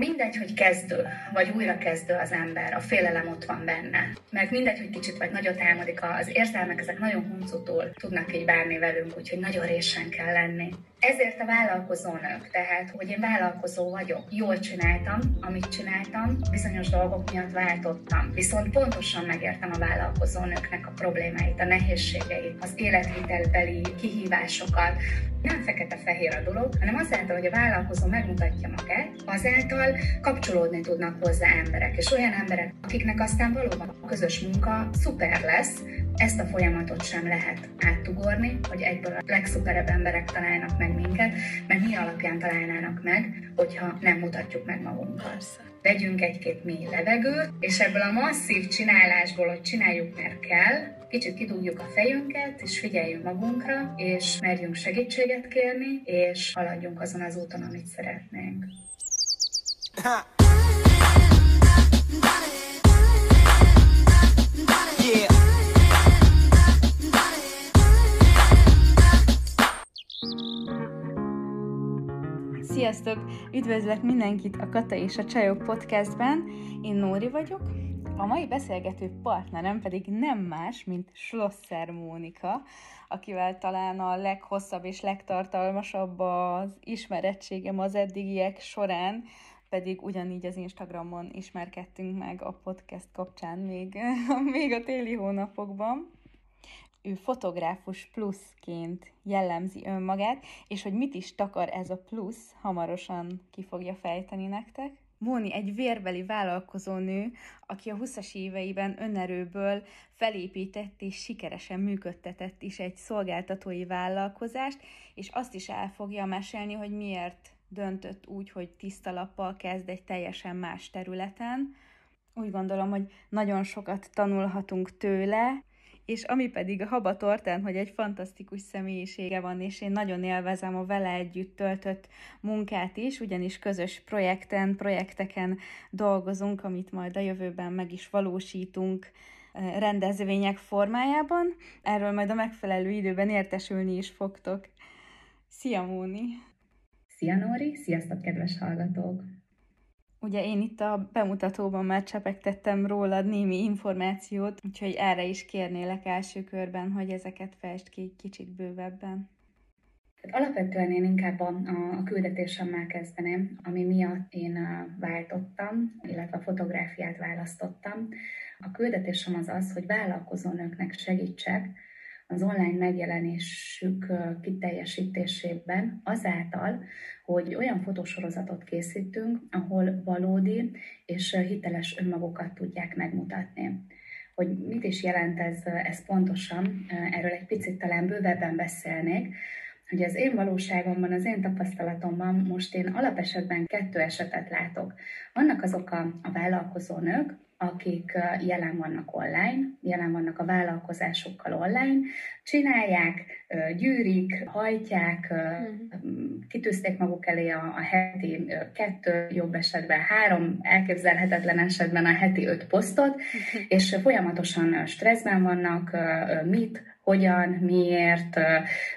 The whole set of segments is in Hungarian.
Mindegy, hogy kezdő, vagy újra kezdő az ember, a félelem ott van benne. Mert mindegy, hogy kicsit vagy nagyot álmodik, az érzelmek ezek nagyon huncutól tudnak így bánni velünk, úgyhogy nagyon résen kell lenni. Ezért a vállalkozó nők, tehát, hogy én vállalkozó vagyok, jól csináltam, amit csináltam, bizonyos dolgok miatt váltottam. Viszont pontosan megértem a vállalkozó nőknek a problémáit, a nehézségeit, az életvitelbeli kihívásokat. Nem fekete-fehér a dolog, hanem azáltal, hogy a vállalkozó megmutatja magát, azáltal kapcsolódni tudnak hozzá emberek, és olyan emberek, akiknek aztán valóban a közös munka szuper lesz, ezt a folyamatot sem lehet áttugorni, hogy egyből a legszuperebb emberek találnak meg minket, mert mi alapján találnának meg, hogyha nem mutatjuk meg magunkat. Persze. Vegyünk egy-két mély levegőt, és ebből a masszív csinálásból, hogy csináljuk, mert kell, kicsit kidugjuk a fejünket, és figyeljünk magunkra, és merjünk segítséget kérni, és haladjunk azon az úton, amit szeretnénk. Sziasztok! Üdvözlök mindenkit a Kata és a Csajok podcastben. Én Nóri vagyok, a mai beszélgető partnerem pedig nem más, mint Schlosser Mónika, akivel talán a leghosszabb és legtartalmasabb az ismerettségem az eddigiek során, pedig ugyanígy az Instagramon ismerkedtünk meg a podcast kapcsán még, még a téli hónapokban ő fotográfus pluszként jellemzi önmagát, és hogy mit is takar ez a plusz, hamarosan ki fogja fejteni nektek. Móni egy vérbeli vállalkozó nő, aki a 20-as éveiben önerőből felépített és sikeresen működtetett is egy szolgáltatói vállalkozást, és azt is el fogja mesélni, hogy miért döntött úgy, hogy tiszta lappal kezd egy teljesen más területen. Úgy gondolom, hogy nagyon sokat tanulhatunk tőle, és ami pedig a Haba Tortán, hogy egy fantasztikus személyisége van, és én nagyon élvezem a vele együtt töltött munkát is, ugyanis közös projekten, projekteken dolgozunk, amit majd a jövőben meg is valósítunk eh, rendezvények formájában. Erről majd a megfelelő időben értesülni is fogtok. Szia, Móni! Szia, Nóri! Sziasztok, kedves hallgatók! Ugye én itt a bemutatóban már csepegtettem rólad némi információt, úgyhogy erre is kérnélek első körben, hogy ezeket fest ki kicsit bővebben. Alapvetően én inkább a, a küldetésemmel kezdeném, ami miatt én váltottam, illetve a fotográfiát választottam. A küldetésem az az, hogy vállalkozó nőknek segítsek az online megjelenésük kiteljesítésében azáltal, hogy olyan fotósorozatot készítünk, ahol valódi és hiteles önmagukat tudják megmutatni. Hogy mit is jelent ez, ez pontosan, erről egy picit talán bővebben beszélnék, hogy az én valóságomban, az én tapasztalatomban most én alapesetben kettő esetet látok. Vannak azok a, a vállalkozó akik jelen vannak online, jelen vannak a vállalkozásokkal online, csinálják, gyűrik, hajtják, mm. kitűzték maguk elé a, a heti kettő, jobb esetben három, elképzelhetetlen esetben a heti öt posztot, és folyamatosan stresszben vannak, mit, hogyan, miért,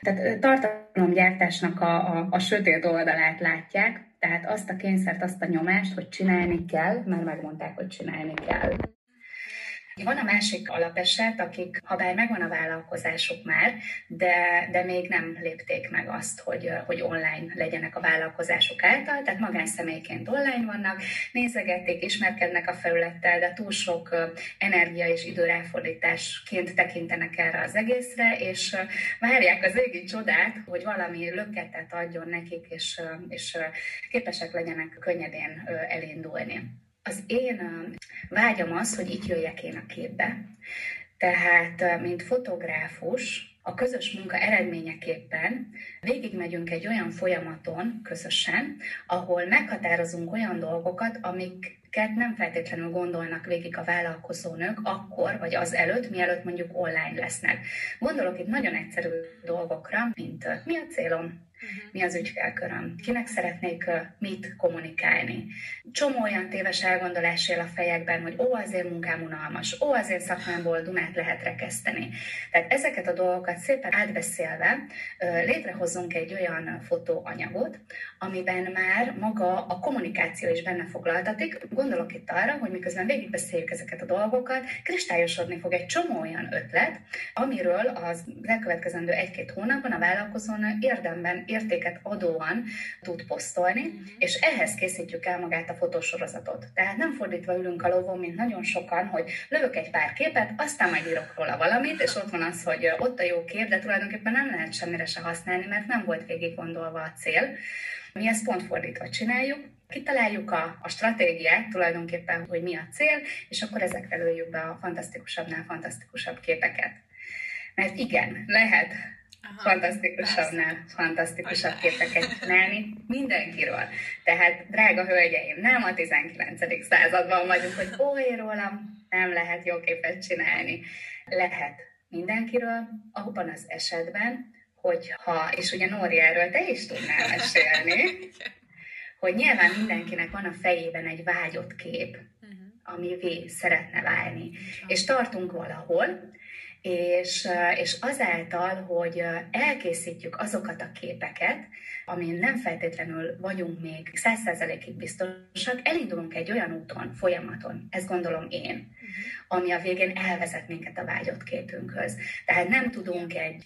tehát tartalomgyártásnak a, a, a sötét oldalát látják, tehát azt a kényszert, azt a nyomást, hogy csinálni kell, mert megmondták, hogy csinálni kell. Van a másik alapeset, akik, ha bár megvan a vállalkozásuk már, de, de még nem lépték meg azt, hogy, hogy online legyenek a vállalkozások által, tehát magánszemélyként online vannak, nézegették, ismerkednek a felülettel, de túl sok energia és időráfordításként tekintenek erre az egészre, és várják az égi csodát, hogy valami lökketet adjon nekik, és, és képesek legyenek könnyedén elindulni. Az én vágyam az, hogy itt jöjjek én a képbe. Tehát, mint fotográfus, a közös munka eredményeképpen végigmegyünk egy olyan folyamaton közösen, ahol meghatározunk olyan dolgokat, amik nem feltétlenül gondolnak végig a vállalkozó nők akkor, vagy az előtt, mielőtt mondjuk online lesznek. Gondolok itt nagyon egyszerű dolgokra, mint mi a célom, mi az ügyfélköröm, kinek szeretnék mit kommunikálni. csomó olyan téves elgondolás él a fejekben, hogy ó, azért munkám unalmas, ó, azért szakmámból dumát lehet rekeszteni. Tehát ezeket a dolgokat szépen átbeszélve létrehozunk egy olyan fotóanyagot, amiben már maga a kommunikáció is benne foglaltatik. Gondolok itt arra, hogy miközben végigbeszéljük ezeket a dolgokat, kristályosodni fog egy csomó olyan ötlet, amiről az elkövetkezendő egy-két hónapban a vállalkozón érdemben, értéket adóan tud posztolni, uh-huh. és ehhez készítjük el magát a fotósorozatot. Tehát nem fordítva ülünk a lovon, mint nagyon sokan, hogy lövök egy pár képet, aztán majd írok róla valamit, és ott van az, hogy ott a jó kép, de tulajdonképpen nem lehet semmire se használni, mert nem volt végig gondolva a cél. Mi ezt pont fordítva csináljuk, kitaláljuk a, a stratégiát tulajdonképpen, hogy mi a cél, és akkor ezekre lőjük be a fantasztikusabbnál fantasztikusabb képeket. Mert igen, lehet Aha, fantasztikusabbnál fantasztikusabb képeket csinálni mindenkiről. Tehát, drága hölgyeim, nem a 19. században vagyunk, hogy ó, rólam nem lehet jó képet csinálni. Lehet mindenkiről, abban az esetben, hogyha, és ugye Nóri erről te is tudnál mesélni, hogy nyilván mindenkinek van a fejében egy vágyott kép, uh-huh. amivé szeretne válni. És tartunk valahol, és, és azáltal, hogy elkészítjük azokat a képeket, amin nem feltétlenül vagyunk még százszerzelékig biztosak, elindulunk egy olyan úton, folyamaton, ezt gondolom én, uh-huh. ami a végén elvezet minket a vágyott képünkhöz. Tehát nem tudunk egy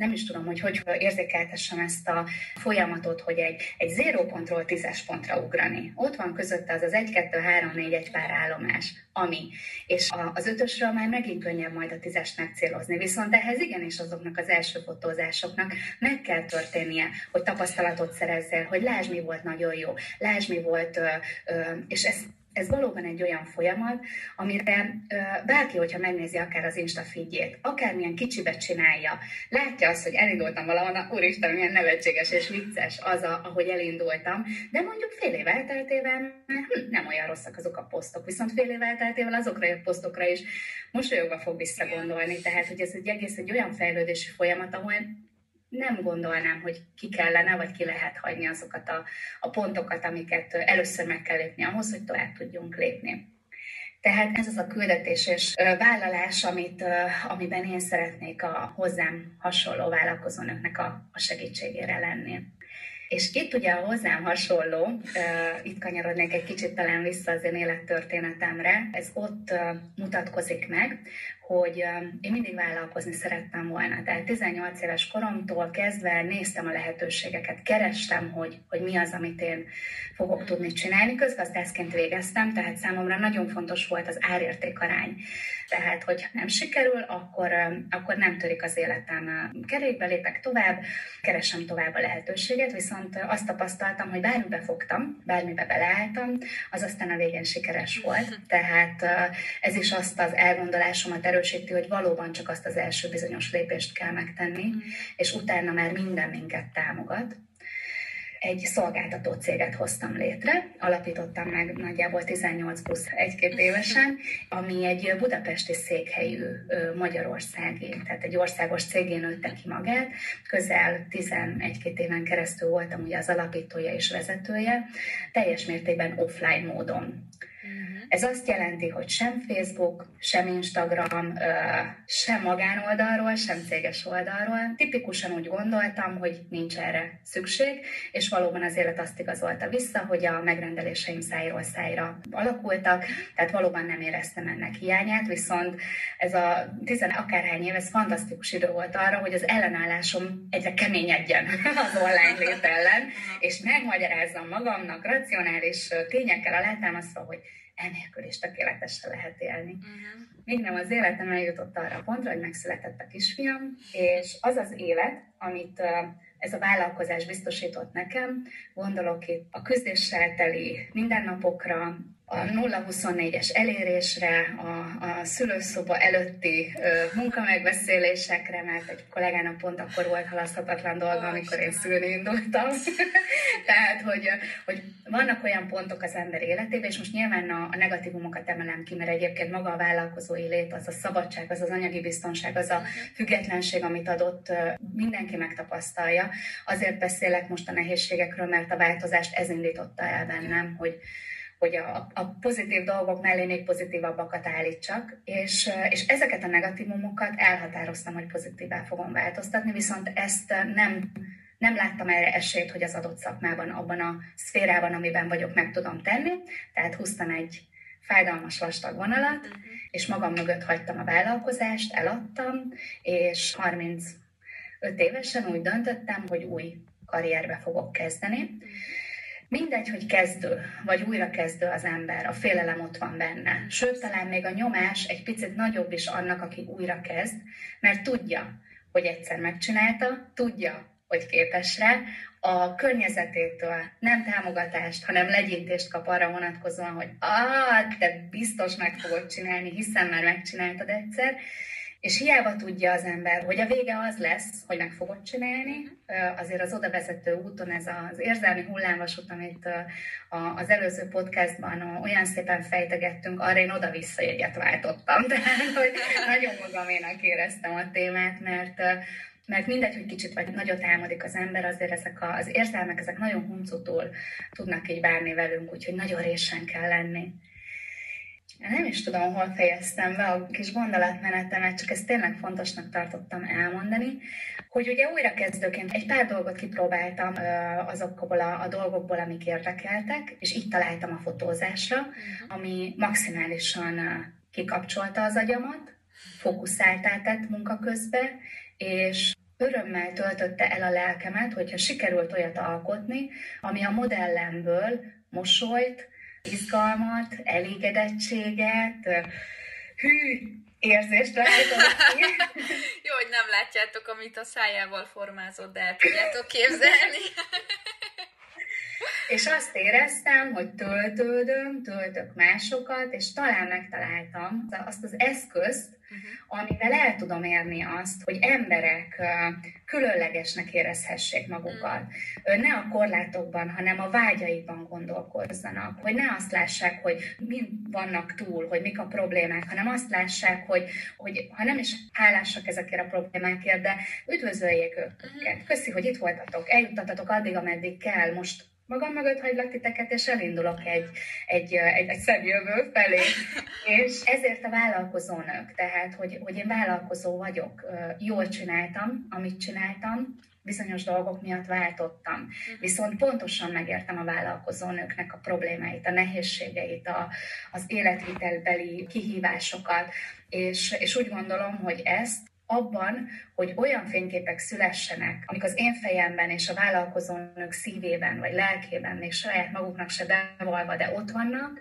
nem is tudom, hogy hogy érzékeltessem ezt a folyamatot, hogy egy, egy zéro pontról tízes pontra ugrani. Ott van között az az 1, 2, 3, 4, egy pár állomás, ami. És a, az ötösről már megint könnyebb majd a tízesnek célozni. Viszont ehhez igenis azoknak az első fotózásoknak meg kell történnie, hogy tapasztalatot szerezzél, hogy lásd, mi volt nagyon jó, lásd, mi volt, ö, ö, és ezt ez valóban egy olyan folyamat, amire bárki, hogyha megnézi akár az Insta feedjét, akármilyen kicsibe csinálja, látja azt, hogy elindultam valahonnan, úristen, milyen nevetséges és vicces az, a, ahogy elindultam, de mondjuk fél év elteltével hm, nem olyan rosszak azok a posztok, viszont fél év elteltével azokra a posztokra is mosolyogva fog visszagondolni, tehát hogy ez egy egész egy olyan fejlődési folyamat, ahol nem gondolnám, hogy ki kellene, vagy ki lehet hagyni azokat a, a pontokat, amiket először meg kell lépni ahhoz, hogy tovább tudjunk lépni. Tehát ez az a küldetés és vállalás, amit, amiben én szeretnék a hozzám hasonló vállalkozónőknek a, a segítségére lenni. És itt ugye a hozzám hasonló, uh, itt kanyarodnék egy kicsit talán vissza az én élettörténetemre, ez ott uh, mutatkozik meg, hogy én mindig vállalkozni szerettem volna. Tehát 18 éves koromtól kezdve néztem a lehetőségeket, kerestem, hogy, hogy mi az, amit én fogok tudni csinálni. Közgazdászként végeztem, tehát számomra nagyon fontos volt az árértékarány. Tehát, hogyha nem sikerül, akkor, akkor nem törik az életem kerékbe, lépek tovább, keresem tovább a lehetőséget, viszont azt tapasztaltam, hogy bármibe fogtam, bármibe beleálltam, az aztán a végén sikeres volt. Tehát ez is azt az elgondolásomat erősíti, hogy valóban csak azt az első bizonyos lépést kell megtenni, mm. és utána már minden minket támogat egy szolgáltató céget hoztam létre, alapítottam meg nagyjából 18 plusz egy-két évesen, ami egy budapesti székhelyű magyarországi, tehát egy országos cégén nőtte ki magát. Közel 11-két éven keresztül voltam ugye az alapítója és vezetője, teljes mértékben offline módon ez azt jelenti, hogy sem Facebook, sem Instagram, sem magánoldalról, sem céges oldalról. Tipikusan úgy gondoltam, hogy nincs erre szükség, és valóban az élet azt igazolta vissza, hogy a megrendeléseim szájról szájra alakultak, tehát valóban nem éreztem ennek hiányát, viszont ez a tizen akárhány év, ez fantasztikus idő volt arra, hogy az ellenállásom egyre keményedjen az online lét ellen, és megmagyarázzam magamnak racionális tényekkel alátámasztva, hogy enélkül is tökéletesen lehet élni. Uh-huh. Még nem az életem eljutott arra a pontra, hogy megszületett a kisfiam, és az az élet, amit ez a vállalkozás biztosított nekem, gondolok itt a küzdéssel teli mindennapokra, a 0-24-es elérésre, a, a szülőszoba előtti ö, munkamegbeszélésekre, mert egy kollégának pont akkor volt halaszthatatlan dolga, amikor én szülni indultam. Tehát, hogy, hogy vannak olyan pontok az ember életében, és most nyilván a, a negatívumokat emelem ki, mert egyébként maga a vállalkozói lét, az a szabadság, az az anyagi biztonság, az a függetlenség, amit adott, mindenki megtapasztalja. Azért beszélek most a nehézségekről, mert a változást ez indította el bennem, hogy hogy a, a pozitív dolgok mellé még pozitívabbakat állítsak, és, és ezeket a negatívumokat elhatároztam, hogy pozitívá fogom változtatni, viszont ezt nem nem láttam erre esélyt, hogy az adott szakmában, abban a szférában, amiben vagyok, meg tudom tenni. Tehát húztam egy fájdalmas vastag vonalat, uh-huh. és magam mögött hagytam a vállalkozást, eladtam, és 35 évesen úgy döntöttem, hogy új karrierbe fogok kezdeni. Uh-huh. Mindegy, hogy kezdő, vagy újra kezdő az ember, a félelem ott van benne. Sőt, talán még a nyomás egy picit nagyobb is annak, aki újra kezd, mert tudja, hogy egyszer megcsinálta, tudja, hogy képes rá, a környezetétől nem támogatást, hanem legyintést kap arra vonatkozóan, hogy ah, te biztos meg fogod csinálni, hiszen már megcsináltad egyszer, és hiába tudja az ember, hogy a vége az lesz, hogy meg fogod csinálni, azért az oda vezető úton ez az érzelmi hullámvasút, amit az előző podcastban olyan szépen fejtegettünk, arra én oda-vissza jegyet váltottam. Tehát, hogy nagyon magaménak éreztem a témát, mert mert mindegy, hogy kicsit vagy nagyot álmodik az ember, azért ezek az érzelmek, ezek nagyon huncutul tudnak így bárni velünk, úgyhogy nagyon résen kell lenni. Nem is tudom, hol fejeztem be a kis gondolatmenetemet, csak ezt tényleg fontosnak tartottam elmondani, hogy ugye újra kezdőként egy pár dolgot kipróbáltam azokból a, a dolgokból, amik érdekeltek, és itt találtam a fotózásra, uh-huh. ami maximálisan kikapcsolta az agyamat, fókuszáltá tett munka közben, és örömmel töltötte el a lelkemet, hogyha sikerült olyat alkotni, ami a modellemből mosolyt, izgalmat, elégedettséget, hű érzést váltott Jó, hogy nem látjátok, amit a szájával formázott, de el tudjátok képzelni. És azt éreztem, hogy töltődöm, töltök másokat, és talán megtaláltam azt az eszközt. Amivel el tudom érni azt, hogy emberek különlegesnek érezhessék magukat. Uh-huh. Ne a korlátokban, hanem a vágyaikban gondolkozzanak. Hogy ne azt lássák, hogy mi vannak túl, hogy mik a problémák, hanem azt lássák, hogy, hogy ha nem is hálásak ezekért a problémákért, de üdvözöljék őket. Uh-huh. Köszi, hogy itt voltatok, eljuttatok addig, ameddig kell, most magam mögött hagylak titeket, és elindulok egy, egy, egy, egy szebb jövő felé. És ezért a vállalkozónök, tehát, hogy, hogy én vállalkozó vagyok, jól csináltam, amit csináltam, bizonyos dolgok miatt váltottam. Viszont pontosan megértem a vállalkozónőknek a problémáit, a nehézségeit, a, az életvitelbeli kihívásokat, és, és úgy gondolom, hogy ezt abban, hogy olyan fényképek szülessenek, amik az én fejemben és a vállalkozónők szívében vagy lelkében még saját maguknak se bevalva, de ott vannak,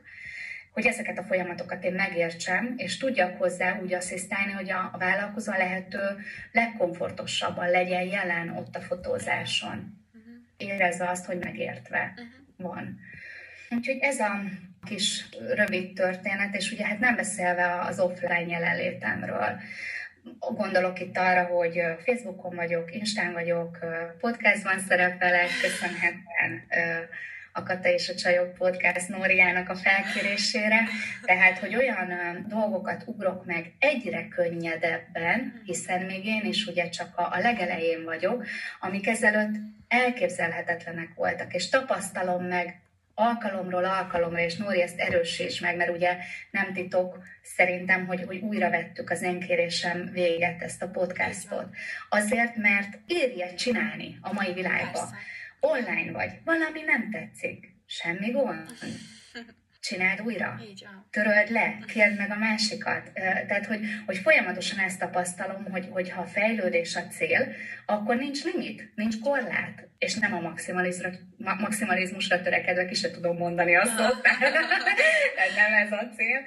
hogy ezeket a folyamatokat én megértsem, és tudjak hozzá úgy asszisztálni, hogy a, vállalkozó lehető legkomfortosabban legyen jelen ott a fotózáson. Uh-huh. Érezze azt, hogy megértve uh-huh. van. Úgyhogy ez a kis rövid történet, és ugye hát nem beszélve az offline jelenlétemről Gondolok itt arra, hogy Facebookon vagyok, Instán vagyok, podcastban szerepelek, köszönhetően a Kata és a Csajok Podcast Nóriának a felkérésére, tehát, hogy olyan dolgokat ugrok meg egyre könnyedebben, hiszen még én is ugye csak a, a legelején vagyok, amik ezelőtt elképzelhetetlenek voltak, és tapasztalom meg alkalomról alkalomra, és Nóri ezt erősíts meg, mert ugye nem titok szerintem, hogy, hogy újra vettük az én kérésem véget ezt a podcastot. Azért, mert érje csinálni a mai világba. Online vagy, valami nem tetszik. Semmi gond. csináld újra, töröld le, kérd meg a másikat. Tehát, hogy, hogy folyamatosan ezt tapasztalom, hogy, hogy ha fejlődés a cél, akkor nincs limit, nincs korlát, és nem a maximalizmusra törekedve, ki se tudom mondani azt, tehát nem ez a cél,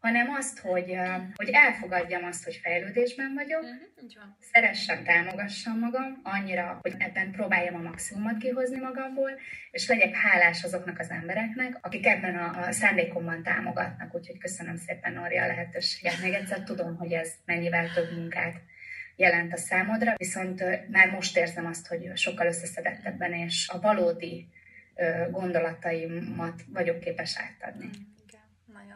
hanem azt, hogy, hogy elfogadjam azt, hogy fejlődésben vagyok, uh-huh, szeressem, támogassam magam annyira, hogy ebben próbáljam a maximumot kihozni magamból, és legyek hálás azoknak az embereknek, akik ebben a, a szándékomban támogatnak. Úgyhogy köszönöm szépen, Nori, a lehetőséget. Még egyszer tudom, hogy ez mennyivel több munkát jelent a számodra, viszont már most érzem azt, hogy sokkal összeszedettebben és a valódi gondolataimat vagyok képes átadni.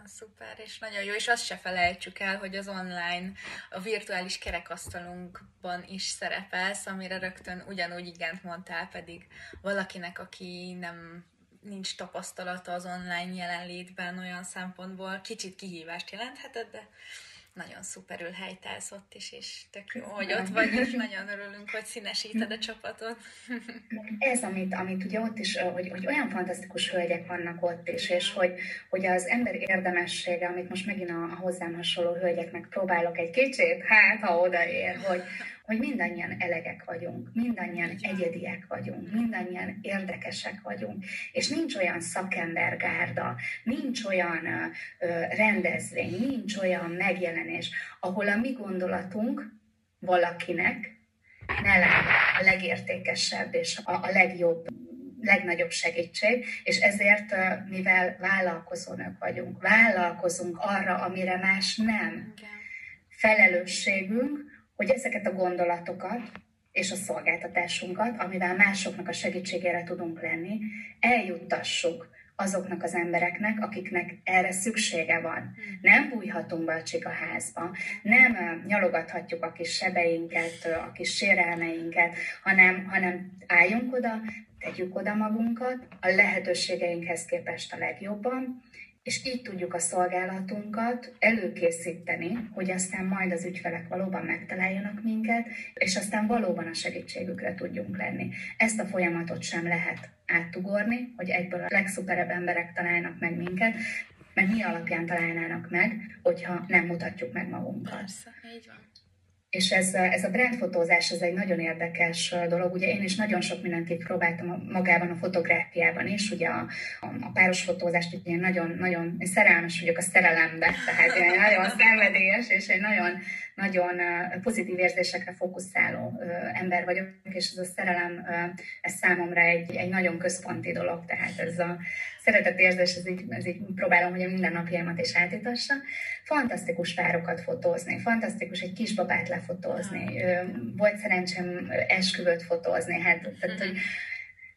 Szuper, és nagyon jó, és azt se felejtsük el, hogy az online, a virtuális kerekasztalunkban is szerepelsz, amire rögtön ugyanúgy igent mondtál, pedig valakinek, aki nem nincs tapasztalata az online jelenlétben olyan szempontból, kicsit kihívást jelenthetett, de nagyon szuperül helytálsz ott is, és tök jó, hogy ott vagy, és nagyon örülünk, hogy színesíted a csapatot. Ez, amit, amit ugye ott is, hogy, hogy olyan fantasztikus hölgyek vannak ott is, és hogy, hogy az ember érdemessége, amit most megint a, a hozzám hasonló hölgyeknek próbálok egy kicsit, hát ha odaér, hogy, hogy mindannyian elegek vagyunk, mindannyian egyediek vagyunk, mindannyian érdekesek vagyunk, és nincs olyan szakembergárda, nincs olyan ö, rendezvény, nincs olyan megjelenés, ahol a mi gondolatunk valakinek ne legyen a legértékesebb és a, a legjobb legnagyobb segítség, és ezért, mivel vállalkozónök vagyunk, vállalkozunk arra, amire más nem. Felelősségünk, hogy ezeket a gondolatokat és a szolgáltatásunkat, amivel másoknak a segítségére tudunk lenni, eljuttassuk azoknak az embereknek, akiknek erre szüksége van. Hmm. Nem bújhatunk be a csigaházba, nem nyalogathatjuk a kis sebeinket, a kis sérelmeinket, hanem, hanem álljunk oda, tegyük oda magunkat, a lehetőségeinkhez képest a legjobban, és így tudjuk a szolgálatunkat előkészíteni, hogy aztán majd az ügyfelek valóban megtaláljanak minket, és aztán valóban a segítségükre tudjunk lenni. Ezt a folyamatot sem lehet átugorni, hogy egyből a legszuperebb emberek találnak meg minket, mert mi alapján találnának meg, hogyha nem mutatjuk meg magunkat. Persze, így van. És ez, ez a brandfotózás, ez egy nagyon érdekes dolog. Ugye én is nagyon sok mindent próbáltam magában a fotográfiában is, ugye a, a páros fotózást, ugye én nagyon, nagyon én szerelmes vagyok a szerelembe, tehát én nagyon szenvedélyes, és egy nagyon, nagyon pozitív érzésekre fókuszáló ember vagyok, és ez a szerelem, ez számomra egy, egy nagyon központi dolog, tehát ez a szeretetérzés, ez így, ez így próbálom, hogy a mindennapjaimat is átítassa. Fantasztikus párokat fotózni, fantasztikus egy kisbabát lefotózni, volt szerencsém esküvőt fotózni, hát, tehát, hogy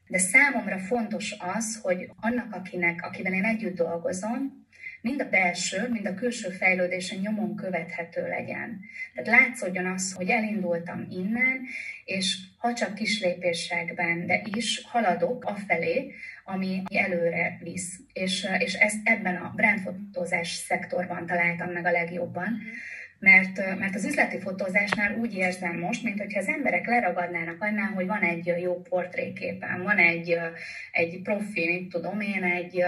de számomra fontos az, hogy annak, akinek, akivel én együtt dolgozom, mind a belső, mind a külső fejlődése nyomon követhető legyen. Tehát látszódjon az, hogy elindultam innen, és ha csak kis lépésekben, de is haladok afelé, ami előre visz. És, és ezt ebben a brandfotózás szektorban találtam meg a legjobban. Mm mert, mert az üzleti fotózásnál úgy érzem most, mint hogyha az emberek leragadnának annál, hogy van egy jó portréképen, van egy, egy profi, mit tudom én, egy,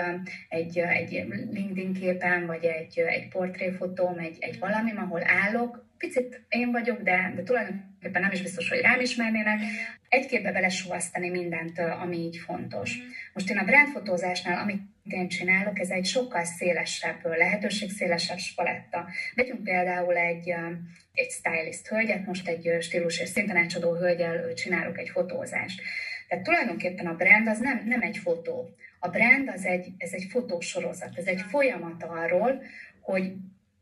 egy, egy LinkedIn képen, vagy egy, egy portréfotóm, egy, egy valami, ahol állok, picit én vagyok, de, de tulajdonképpen nem is biztos, hogy rám ismernének, egy képbe belesúvasztani mindent, ami így fontos. Most én a brandfotózásnál, amit én csinálok, ez egy sokkal szélesebb lehetőség, szélesebb paletta. Vegyünk például egy, egy stylist hölgyet, most egy stílus és színtanácsadó hölgyel csinálok egy fotózást. Tehát tulajdonképpen a brand az nem, nem egy fotó. A brand az egy, ez egy fotósorozat, ez egy folyamat arról, hogy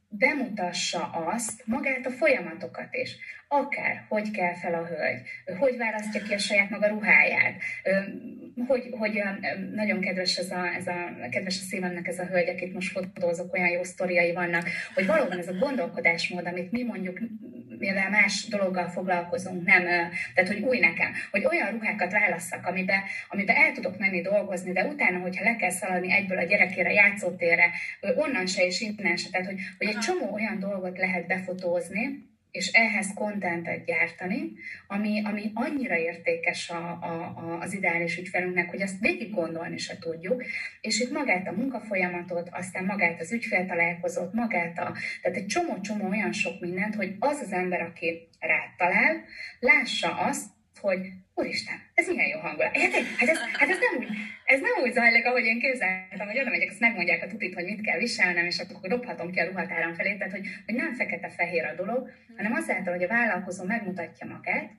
bemutassa azt, magát a folyamatokat is. Akár, hogy kell fel a hölgy, hogy választja ki a saját maga ruháját, hogy, hogy nagyon kedves ez a, ez a, kedves a szívemnek ez a hölgy, akit most fotózok, olyan jó sztoriai vannak, hogy valóban ez a gondolkodásmód, amit mi mondjuk, mivel más dologgal foglalkozunk, nem, tehát hogy új nekem, hogy olyan ruhákat válasszak, amiben, amiben el tudok menni dolgozni, de utána, hogyha le kell szaladni egyből a gyerekére, játszótérre, onnan se és innen se, tehát hogy, hogy egy csomó olyan dolgot lehet befotózni, és ehhez kontentet gyártani, ami, ami annyira értékes a, a, az ideális ügyfelünknek, hogy azt végig gondolni se tudjuk, és itt magát a munkafolyamatot, aztán magát az ügyféltalálkozót, magát a, tehát egy csomó-csomó olyan sok mindent, hogy az az ember, aki rátalál, lássa azt, hogy úristen, ez milyen jó hangulat. Hát, hát, ez, hát ez, nem úgy, ez nem úgy zajlik, ahogy én képzeltem, hogy oda megyek, azt megmondják a tutit, hogy mit kell viselnem, és akkor dobhatom ki a ruhatáram felé. Tehát, hogy, hogy nem fekete-fehér a dolog, hanem azáltal, hogy a vállalkozó megmutatja magát,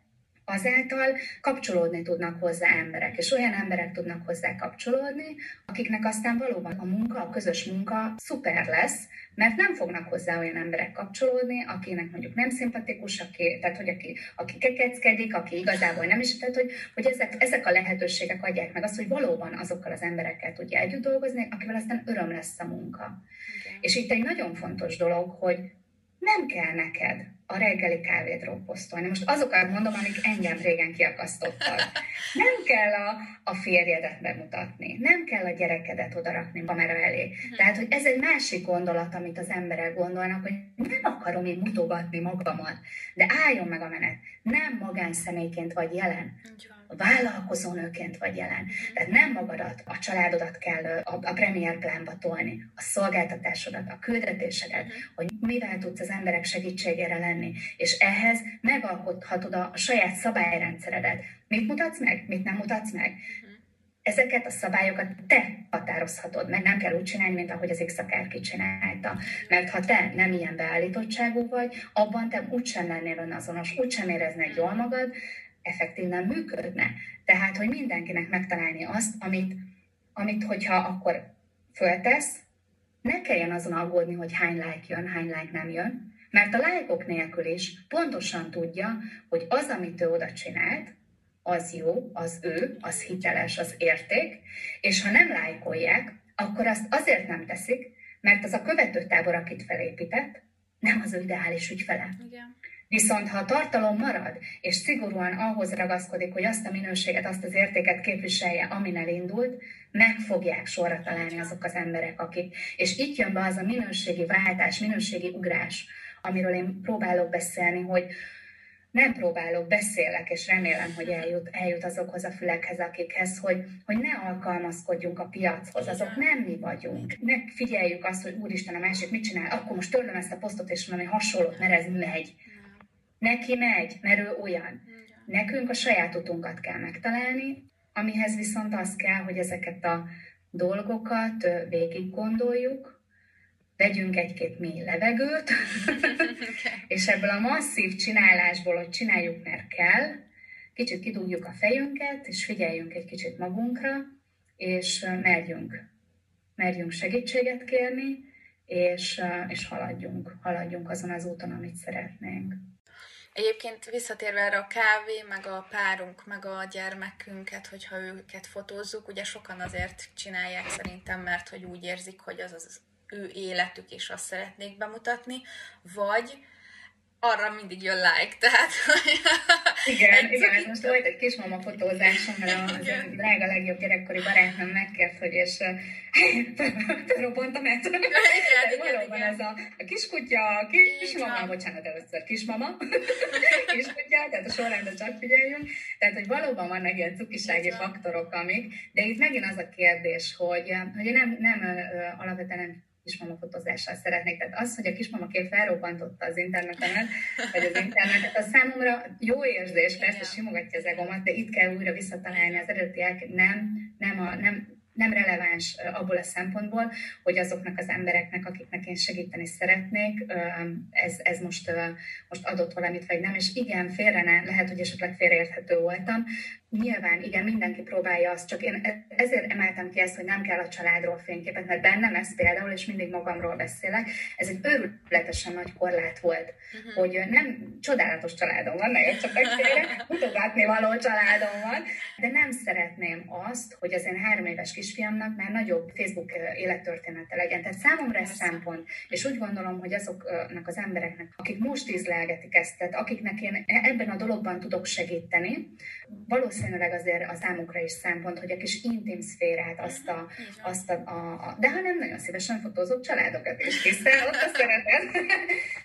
azáltal kapcsolódni tudnak hozzá emberek, és olyan emberek tudnak hozzá kapcsolódni, akiknek aztán valóban a munka, a közös munka szuper lesz, mert nem fognak hozzá olyan emberek kapcsolódni, akinek mondjuk nem szimpatikus, aki, tehát hogy aki, aki kekeckedik, aki igazából nem is, tehát hogy, hogy ezek, ezek a lehetőségek adják meg azt, hogy valóban azokkal az emberekkel tudja együtt dolgozni, akivel aztán öröm lesz a munka. Okay. És itt egy nagyon fontos dolog, hogy nem kell neked a reggeli kávét posztolni. Most azokat mondom, amik engem régen kiakasztottak. Nem kell a, a férjedet bemutatni, nem kell a gyerekedet odarakni kamera elé. Mhm. Tehát, hogy ez egy másik gondolat, amit az emberek gondolnak, hogy nem akarom én mutogatni magamat, de álljon meg a menet. Nem magánszemélyként vagy jelen vállalkozó nőként vagy jelen. Tehát nem magadat, a családodat kell a, a premier plánba tolni, a szolgáltatásodat, a küldetésedet, uh-huh. hogy mivel tudsz az emberek segítségére lenni. És ehhez megalkothatod a, saját szabályrendszeredet. Mit mutatsz meg, mit nem mutatsz meg? Uh-huh. Ezeket a szabályokat te határozhatod meg, nem kell úgy csinálni, mint ahogy az x akárki csinálta. Mert ha te nem ilyen beállítottságú vagy, abban te úgysem lennél önazonos, úgysem éreznéd jól magad, effektíven működne. Tehát, hogy mindenkinek megtalálni azt, amit, amit hogyha akkor föltesz, ne kelljen azon aggódni, hogy hány like jön, hány like nem jön, mert a lájkok nélkül is pontosan tudja, hogy az, amit ő oda csinált, az jó, az ő, az hiteles, az érték, és ha nem lájkolják, akkor azt azért nem teszik, mert az a követőtábor, akit felépített, nem az ő ideális ügyfele. Igen. Viszont ha a tartalom marad, és szigorúan ahhoz ragaszkodik, hogy azt a minőséget, azt az értéket képviselje, amin elindult, meg fogják sorra találni azok az emberek, akik. És itt jön be az a minőségi váltás, minőségi ugrás, amiről én próbálok beszélni, hogy nem próbálok, beszélek, és remélem, hogy eljut, eljut azokhoz a fülekhez, akikhez, hogy, hogy ne alkalmazkodjunk a piachoz, azok nem mi vagyunk. Ne figyeljük azt, hogy úristen, a másik mit csinál, akkor most törlöm ezt a posztot, és valami hasonlót, mert ez megy. Neki megy, mert ő olyan. Nekünk a saját utunkat kell megtalálni, amihez viszont az kell, hogy ezeket a dolgokat végig gondoljuk, vegyünk egy-két mély levegőt, és ebből a masszív csinálásból, hogy csináljuk, mert kell, kicsit kidugjuk a fejünket, és figyeljünk egy kicsit magunkra, és merjünk, merjünk segítséget kérni, és, és haladjunk, haladjunk azon az úton, amit szeretnénk. Egyébként visszatérve erre a kávé, meg a párunk, meg a gyermekünket, hogyha őket fotózzuk, ugye sokan azért csinálják szerintem, mert hogy úgy érzik, hogy az az ő életük, és azt szeretnék bemutatni, vagy arra mindig jön like, tehát... Igen, egy igen, ez most volt egy kismama fotózásom, mert az igen. drága legjobb gyerekkori barátnőm megkért, hogy és felrobbantam el. Igen, igen, valóban igen. ez a, a kiskutya, a kismama, bocsánat, először kismama, kiskutya, tehát a sorrendben csak figyeljünk. Tehát, hogy valóban vannak ilyen cukisági faktorok, amik, de itt megint az a kérdés, hogy, hogy nem, nem alapvetően nem kismama fotózással szeretnék. Tehát az, hogy a kismama kép felrobbantotta az internetemet, vagy az internetet, az számomra jó érzés, persze simogatja az egomat, de itt kell újra visszatalálni az eredetiek, nem, nem, a, nem nem releváns abból a szempontból, hogy azoknak az embereknek, akiknek én segíteni szeretnék, ez, ez most, most adott valamit, vagy nem. És igen, félre ne, lehet, hogy esetleg félreérthető voltam, Nyilván, igen, mindenki próbálja azt, csak én e- ezért emeltem ki ezt, hogy nem kell a családról fényképet, mert bennem ez például, és mindig magamról beszélek, ez egy őrületesen nagy korlát volt, uh-huh. hogy nem csodálatos családom van, ne értsetek félre, mutogatni való családom van, de nem szeretném azt, hogy az én három éves kisfiamnak már nagyobb Facebook élettörténete legyen. Tehát számomra ez szempont, és úgy gondolom, hogy azoknak az embereknek, akik most ízlelgetik ezt, tehát akiknek én ebben a dologban tudok segíteni, valószínűleg azért a számukra is szempont, hogy a kis intim szférát, azt a, azt a, a, a de ha nem nagyon szívesen fotózok családokat is, hiszen ott a szeretet,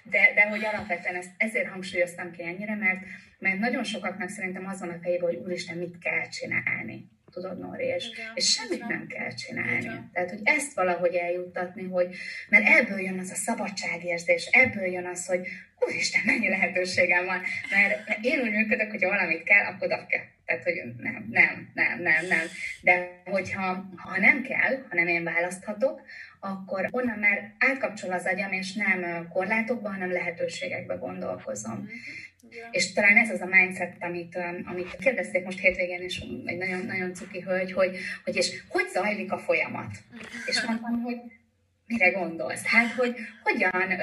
de, de hogy alapvetően ezt, ezért hangsúlyoztam ki ennyire, mert, mert nagyon sokaknak szerintem az van a fejében, hogy úristen, mit kell csinálni tudod, Nori, és, Igen, és semmit igen. nem kell csinálni. Igen. Tehát, hogy ezt valahogy eljuttatni, hogy, mert ebből jön az a szabadságérzés, ebből jön az, hogy úristen, mennyi lehetőségem van, mert, mert én úgy működök, hogyha valamit kell, akkor oda kell. Tehát, hogy nem, nem, nem, nem, nem. De hogyha ha nem kell, hanem én választhatok, akkor onnan már átkapcsol az agyam, és nem korlátokban, hanem lehetőségekbe gondolkozom. Mm-hmm. És talán ez az a mindset, amit, amit kérdezték most hétvégén is egy nagyon, nagyon cuki hölgy, hogy, hogy és hogy zajlik a folyamat. És mondtam, hogy mire gondolsz? Hát, hogy hogyan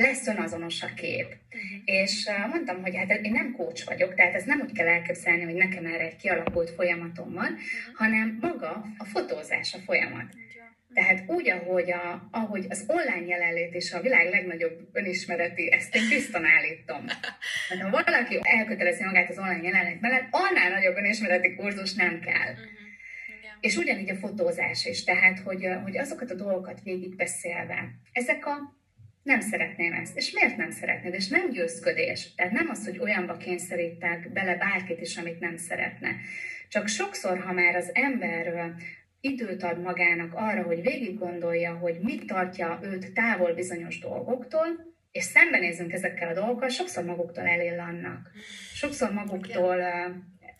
lesz önazonos a kép. Uh-huh. És uh, mondtam, hogy hát én nem kócs vagyok, tehát ez nem úgy kell elképzelni, hogy nekem erre egy kialakult folyamatom van, uh-huh. hanem maga a fotózás a folyamat. Uh-huh. Tehát úgy, ahogy, a, ahogy az online jelenlét és a világ legnagyobb önismereti, ezt én biztos állítom. Mert ha valaki elkötelezi magát az online jelenlét mellett, annál nagyobb önismereti kurzus nem kell. Uh-huh. És ugyanígy a fotózás is, tehát, hogy, hogy azokat a dolgokat végigbeszélve, ezek a nem szeretném ezt. És miért nem szeretnéd? És nem győzködés. Tehát nem az, hogy olyanba kényszerítek bele bárkit is, amit nem szeretne. Csak sokszor, ha már az ember időt ad magának arra, hogy végig gondolja, hogy mit tartja őt távol bizonyos dolgoktól, és szembenézünk ezekkel a dolgokkal, sokszor maguktól elillannak. Sokszor maguktól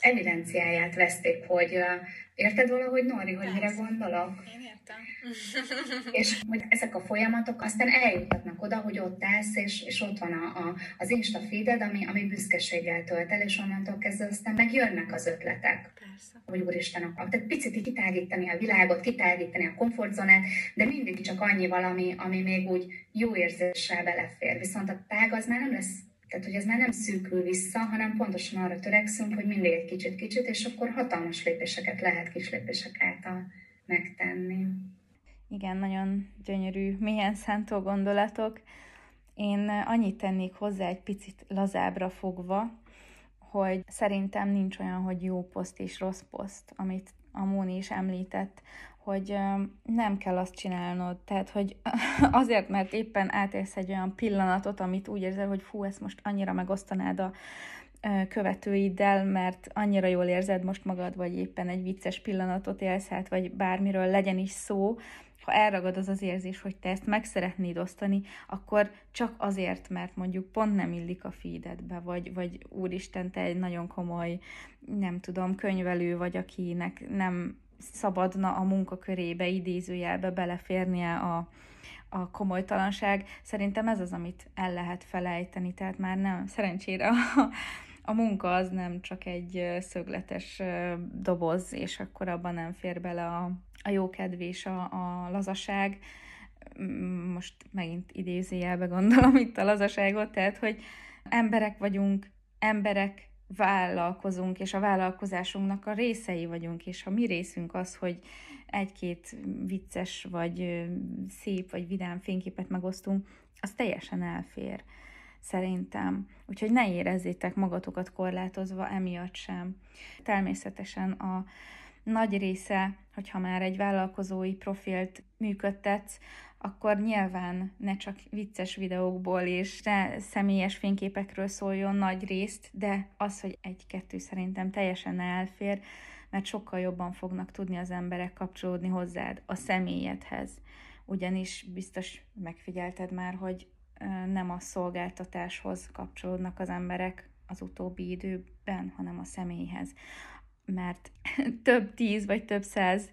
evidenciáját veszték, hogy érted valahogy, Nori, hogy mire gondolok? Én értem. és hogy ezek a folyamatok aztán eljutatnak oda, hogy ott állsz, és, és ott van a, a, az Insta feeded, ami, ami büszkeséggel tölt el, és onnantól kezdve aztán megjönnek az ötletek. Persze. Hogy úristen. Tehát picit így kitágítani a világot, kitágítani a komfortzónát, de mindig csak annyi valami, ami még úgy jó érzéssel belefér. Viszont a tág az már nem lesz tehát, hogy ez már nem szűkül vissza, hanem pontosan arra törekszünk, hogy mindig egy kicsit-kicsit, és akkor hatalmas lépéseket lehet kis lépések által megtenni. Igen, nagyon gyönyörű, milyen szántó gondolatok. Én annyit tennék hozzá egy picit lazábra fogva, hogy szerintem nincs olyan, hogy jó poszt és rossz poszt, amit a Móni is említett, hogy nem kell azt csinálnod. Tehát, hogy azért, mert éppen átélsz egy olyan pillanatot, amit úgy érzel, hogy fú, ezt most annyira megosztanád a követőiddel, mert annyira jól érzed most magad, vagy éppen egy vicces pillanatot élsz át, vagy bármiről legyen is szó, ha elragad az az érzés, hogy te ezt meg szeretnéd osztani, akkor csak azért, mert mondjuk pont nem illik a feededbe, vagy, vagy úristen, te egy nagyon komoly, nem tudom, könyvelő vagy, akinek nem szabadna a munkakörébe, idézőjelbe beleférnie a, a komolytalanság. Szerintem ez az, amit el lehet felejteni, tehát már nem, szerencsére a, a munka az nem csak egy szögletes doboz, és akkor abban nem fér bele a, a jókedv és a, a lazaság. Mm, most megint idézőjelbe gondolom itt a lazaságot, tehát, hogy emberek vagyunk, emberek vállalkozunk, és a vállalkozásunknak a részei vagyunk, és ha mi részünk az, hogy egy-két vicces, vagy szép, vagy vidám fényképet megosztunk, az teljesen elfér, szerintem. Úgyhogy ne érezzétek magatokat korlátozva emiatt sem. Természetesen a nagy része, hogyha már egy vállalkozói profilt működtetsz, akkor nyilván ne csak vicces videókból és ne személyes fényképekről szóljon nagy részt, de az, hogy egy-kettő szerintem teljesen elfér, mert sokkal jobban fognak tudni az emberek kapcsolódni hozzád, a személyedhez. Ugyanis biztos megfigyelted már, hogy nem a szolgáltatáshoz kapcsolódnak az emberek az utóbbi időben, hanem a személyhez. Mert több tíz vagy több száz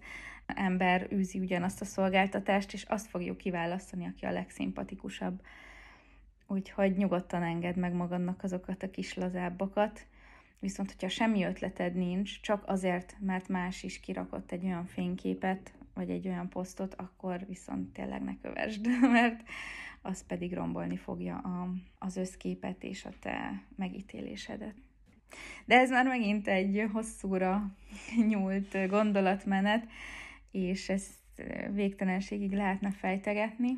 ember űzi ugyanazt a szolgáltatást, és azt fogjuk kiválasztani, aki a legszimpatikusabb. Úgyhogy nyugodtan engedd meg magadnak azokat a kis lazábbakat, viszont hogyha semmi ötleted nincs, csak azért, mert más is kirakott egy olyan fényképet, vagy egy olyan posztot, akkor viszont tényleg ne kövesd, mert az pedig rombolni fogja a, az összképet és a te megítélésedet. De ez már megint egy hosszúra nyúlt gondolatmenet, és ezt végtelenségig lehetne fejtegetni.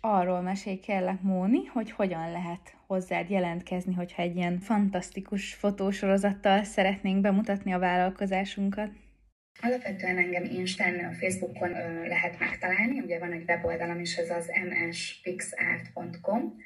Arról mesél kérlek, Móni, hogy hogyan lehet hozzád jelentkezni, hogyha egy ilyen fantasztikus fotósorozattal szeretnénk bemutatni a vállalkozásunkat. Alapvetően engem Instán, Facebookon ö, lehet megtalálni, ugye van egy weboldalam is, ez az mspixart.com,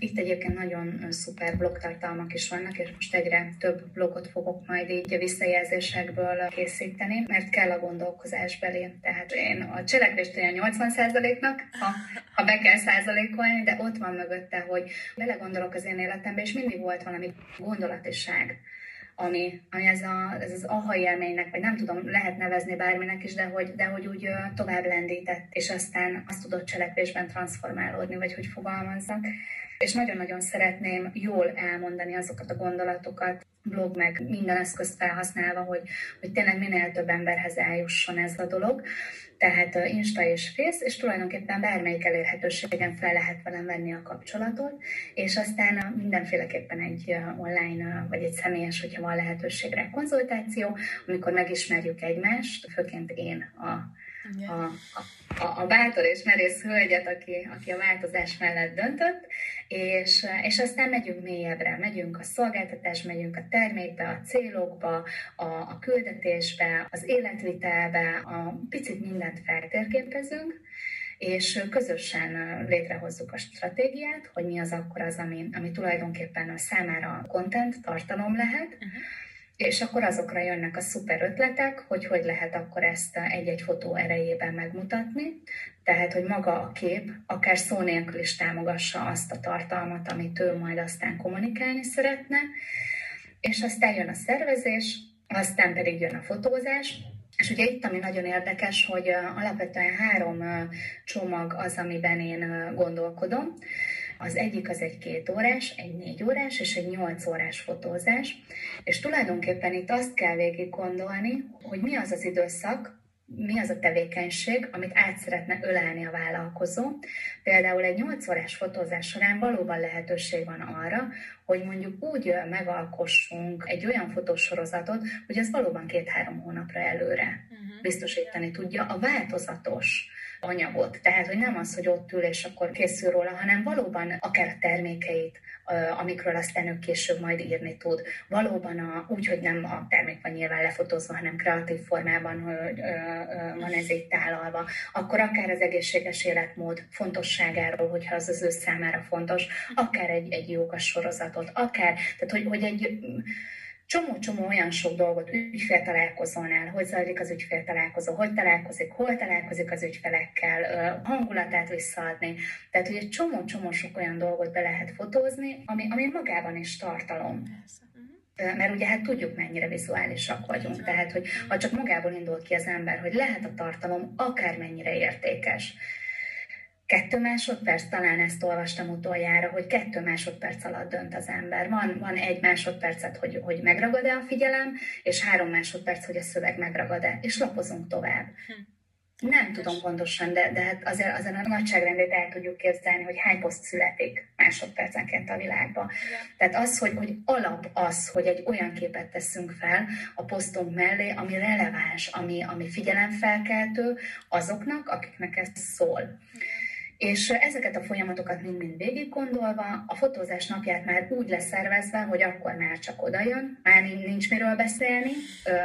itt egyébként nagyon szuper blogtartalmak is vannak, és most egyre több blogot fogok majd így a visszajelzésekből készíteni, mert kell a gondolkozás belé. Tehát én a cselekvést olyan 80%-nak, ha, ha be kell százalékolni, de ott van mögötte, hogy belegondolok az én életembe, és mindig volt valami gondolatiság ami, ami ez, a, ez az aha élménynek, vagy nem tudom, lehet nevezni bárminek is, de hogy, de hogy úgy tovább lendített, és aztán azt tudott cselekvésben transformálódni, vagy hogy fogalmazzak. És nagyon-nagyon szeretném jól elmondani azokat a gondolatokat, blog meg minden eszközt felhasználva, hogy, hogy tényleg minél több emberhez eljusson ez a dolog. Tehát Insta és Face, és tulajdonképpen bármelyik elérhetőségen fel lehet velem venni a kapcsolatot, és aztán mindenféleképpen egy online, vagy egy személyes, hogyha van lehetőségre konzultáció, amikor megismerjük egymást, főként én a a, a, a bátor és merész hölgyet, aki, aki a változás mellett döntött, és, és aztán megyünk mélyebbre, megyünk a szolgáltatás, megyünk a termékbe, a célokba, a, a küldetésbe, az életvitelbe, a picit mindent feltérképezünk, és közösen létrehozzuk a stratégiát, hogy mi az akkor az, ami, ami tulajdonképpen a számára content, tartalom lehet, uh-huh és akkor azokra jönnek a szuper ötletek, hogy hogy lehet akkor ezt egy-egy fotó erejében megmutatni. Tehát, hogy maga a kép akár szó nélkül is támogassa azt a tartalmat, amit ő majd aztán kommunikálni szeretne. És aztán jön a szervezés, aztán pedig jön a fotózás, és ugye itt, ami nagyon érdekes, hogy alapvetően három csomag az, amiben én gondolkodom. Az egyik az egy két órás, egy négy órás és egy nyolc órás fotózás, és tulajdonképpen itt azt kell végig gondolni, hogy mi az az időszak, mi az a tevékenység, amit át szeretne ölelni a vállalkozó. Például egy 8 órás fotózás során valóban lehetőség van arra, hogy mondjuk úgy megalkossunk egy olyan fotósorozatot, hogy ez valóban két-három hónapra előre uh-huh. biztosítani tudja a változatos anyagot. Tehát, hogy nem az, hogy ott ül és akkor készül róla, hanem valóban akár a termékeit, amikről aztán ő később majd írni tud. Valóban a, úgy, hogy nem a termék van nyilván lefotózva, hanem kreatív formában hogy, van ez így tálalva, akkor akár az egészséges életmód fontosságáról, hogyha az az ő számára fontos, akár egy, egy sorozatot, akár, tehát hogy, hogy egy csomó-csomó olyan sok dolgot ügyféltalálkozónál, hogy zajlik az ügyféltalálkozó, hogy találkozik, hol találkozik az ügyfelekkel, hangulatát visszaadni. Tehát, hogy egy csomó-csomó sok olyan dolgot be lehet fotózni, ami, ami magában is tartalom. Mert ugye hát tudjuk, mennyire vizuálisak vagyunk. Tehát, hogy ha csak magából indul ki az ember, hogy lehet a tartalom akármennyire értékes, kettő másodperc, talán ezt olvastam utoljára, hogy kettő másodperc alatt dönt az ember. Van, van egy másodpercet, hogy, hogy megragad-e a figyelem, és három másodperc, hogy a szöveg megragad-e, és lapozunk tovább. Hm. Nem tudom pontosan, de, de hát azért, azért a nagyságrendét el tudjuk képzelni, hogy hány poszt születik másodpercenként a világban. Ja. Tehát az, hogy, hogy alap az, hogy egy olyan képet teszünk fel a posztunk mellé, ami releváns, ami, ami figyelemfelkeltő azoknak, akiknek ez szól. Ja. És ezeket a folyamatokat mind-mind végig gondolva, a fotózás napját már úgy leszervezve, hogy akkor már csak oda jön, már nincs miről beszélni,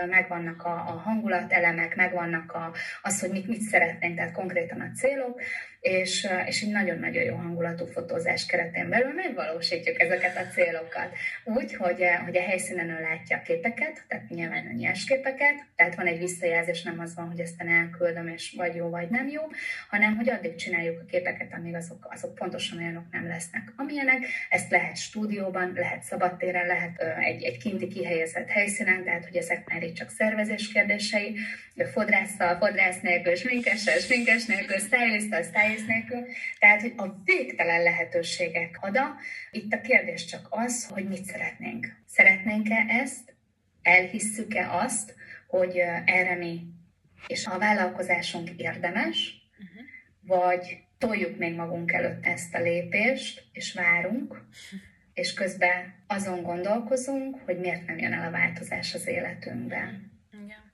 megvannak a, a hangulatelemek, megvannak a, az, hogy mit, mit szeretnénk, tehát konkrétan a célok, és, és egy nagyon-nagyon jó hangulatú fotózás keretén belül megvalósítjuk ezeket a célokat. Úgy, hogy, hogy a helyszínen ő látja a képeket, tehát nyilván a nyers képeket, tehát van egy visszajelzés, nem az van, hogy ezt elküldöm, és vagy jó, vagy nem jó, hanem hogy addig csináljuk a képeket, amíg azok, azok pontosan olyanok nem lesznek, amilyenek. Ezt lehet stúdióban, lehet szabadtéren, lehet egy, egy kinti kihelyezett helyszínen, tehát hogy ezek már itt csak szervezés kérdései, fodrásszal, fodrász nélkül, sminkessel, sminkes nélkül, stylisttal, stylist nélkül. Tehát, hogy a végtelen lehetőségek ada. Itt a kérdés csak az, hogy mit szeretnénk. Szeretnénk-e ezt? Elhisszük-e azt, hogy erre mi és a vállalkozásunk érdemes, uh-huh. vagy toljuk még magunk előtt ezt a lépést, és várunk, és közben azon gondolkozunk, hogy miért nem jön el a változás az életünkben.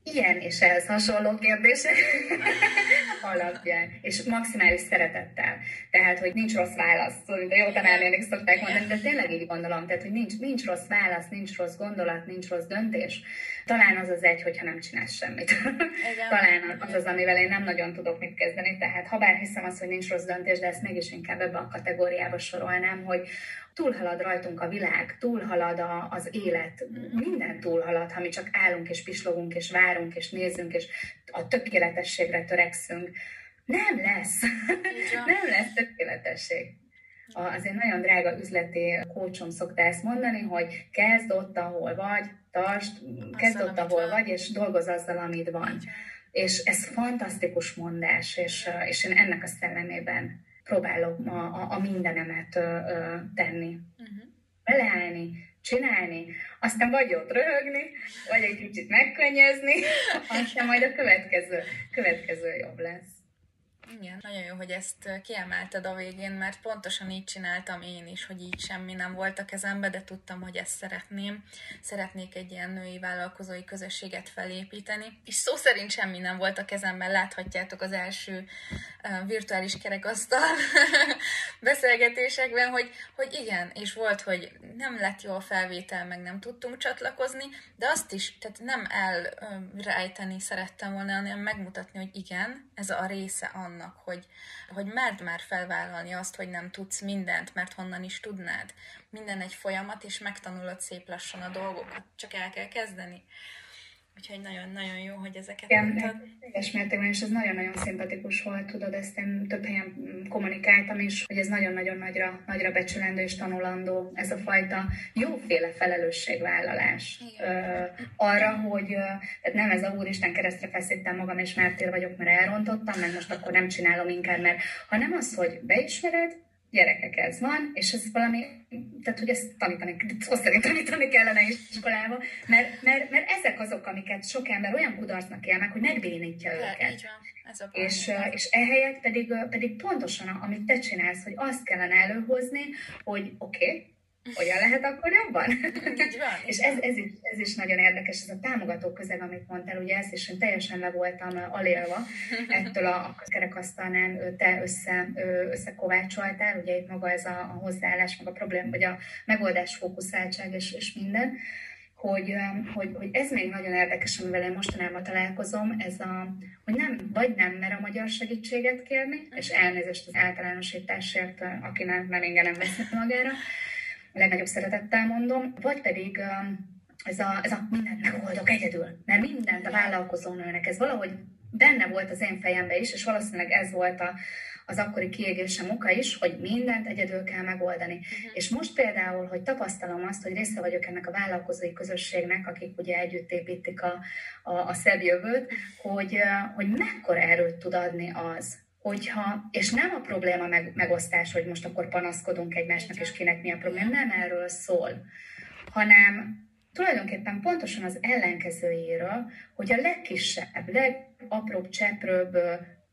Ilyen és ehhez hasonló kérdések alapján, és maximális szeretettel. Tehát, hogy nincs rossz válasz, de jó tanárnénik szokták mondani, de tényleg így gondolom, tehát, hogy nincs, nincs rossz válasz, nincs rossz gondolat, nincs rossz döntés. Talán az az egy, hogyha nem csinálsz semmit. Talán az az, amivel én nem nagyon tudok mit kezdeni. Tehát, ha bár hiszem azt, hogy nincs rossz döntés, de ezt mégis inkább ebbe a kategóriába sorolnám, hogy túlhalad rajtunk a világ, túlhalad a, az élet, minden túlhalad, ha mi csak állunk és pislogunk és várunk és nézünk és a tökéletességre törekszünk. Nem lesz. nem lesz tökéletesség. Az egy nagyon drága üzleti kócsom szokta ezt mondani, hogy kezd ott, ahol vagy, tartsd, kezd ott, ahol vagy, és dolgoz azzal, amit van. És ez fantasztikus mondás, és, és én ennek a szellemében próbálok a, a, a mindenemet ö, ö, tenni. Uh-huh. Beleállni, csinálni, aztán vagy ott röhögni, vagy egy kicsit megkönnyezni, aztán majd a következő, következő jobb lesz. Igen, nagyon jó, hogy ezt kiemelted a végén, mert pontosan így csináltam én is, hogy így semmi nem volt a kezembe, de tudtam, hogy ezt szeretném. Szeretnék egy ilyen női vállalkozói közösséget felépíteni, és szó szerint semmi nem volt a kezemben, láthatjátok az első virtuális kerekasztal beszélgetésekben, hogy, hogy igen, és volt, hogy nem lett jó a felvétel, meg nem tudtunk csatlakozni, de azt is, tehát nem elrejteni szerettem volna, hanem megmutatni, hogy igen, ez a része annak, hogy, hogy merd már felvállalni azt, hogy nem tudsz mindent, mert honnan is tudnád. Minden egy folyamat, és megtanulod szép lassan a dolgokat, csak el kell kezdeni. Úgyhogy nagyon-nagyon jó, hogy ezeket Igen, mondtad. teljes mértékben, és ez nagyon-nagyon szimpatikus volt, tudod, ezt én több helyen kommunikáltam is, hogy ez nagyon-nagyon nagyra, nagyra becsülendő és tanulandó, ez a fajta jóféle felelősségvállalás. Ö, arra, hogy tehát nem ez a úristen keresztre feszítem magam, és mártír vagyok, mert elrontottam, mert most akkor nem csinálom inkább, mert hanem az, hogy beismered, gyerekek ez van, és ez valami, tehát hogy ezt tanítani, szó szerint tanítani kellene iskolába, mert, mert, mert ezek azok, amiket sok ember olyan kudarcnak él meg, hogy megbénítja őket. Így van. Ez a és, és ehelyett pedig, pedig pontosan, amit te csinálsz, hogy azt kellene előhozni, hogy oké, okay, hogyan lehet akkor jobban? és ez, ez, is, ez is nagyon érdekes, ez a támogató közeg, amit mondtál, ugye ezt is én teljesen le voltam alélva ettől a, a kerekasztalnál te össze, összekovácsoltál, ugye itt maga ez a, a hozzáállás, meg a problém, vagy a megoldás fókuszáltság és, és minden, hogy, hogy, hogy ez még nagyon érdekes, amivel én mostanában találkozom, ez a, hogy nem, vagy nem mer a magyar segítséget kérni, és elnézést az általánosításért, aki nem, nem ingyen nem veszi magára, a legnagyobb szeretettel mondom, vagy pedig ez a, ez a mindent megoldok egyedül, mert mindent a vállalkozó nőnek, ez valahogy benne volt az én fejembe is, és valószínűleg ez volt a, az akkori kiégésem oka is, hogy mindent egyedül kell megoldani. Uh-huh. És most például, hogy tapasztalom azt, hogy része vagyok ennek a vállalkozói közösségnek, akik ugye együtt építik a, a, a szebb jövőt, hogy, hogy mekkora erőt tud adni az, hogyha, és nem a probléma meg, megosztás, hogy most akkor panaszkodunk egymásnak, és kinek mi a probléma, nem erről szól, hanem tulajdonképpen pontosan az ellenkezőjéről, hogy a legkisebb, legapróbb cseprőbb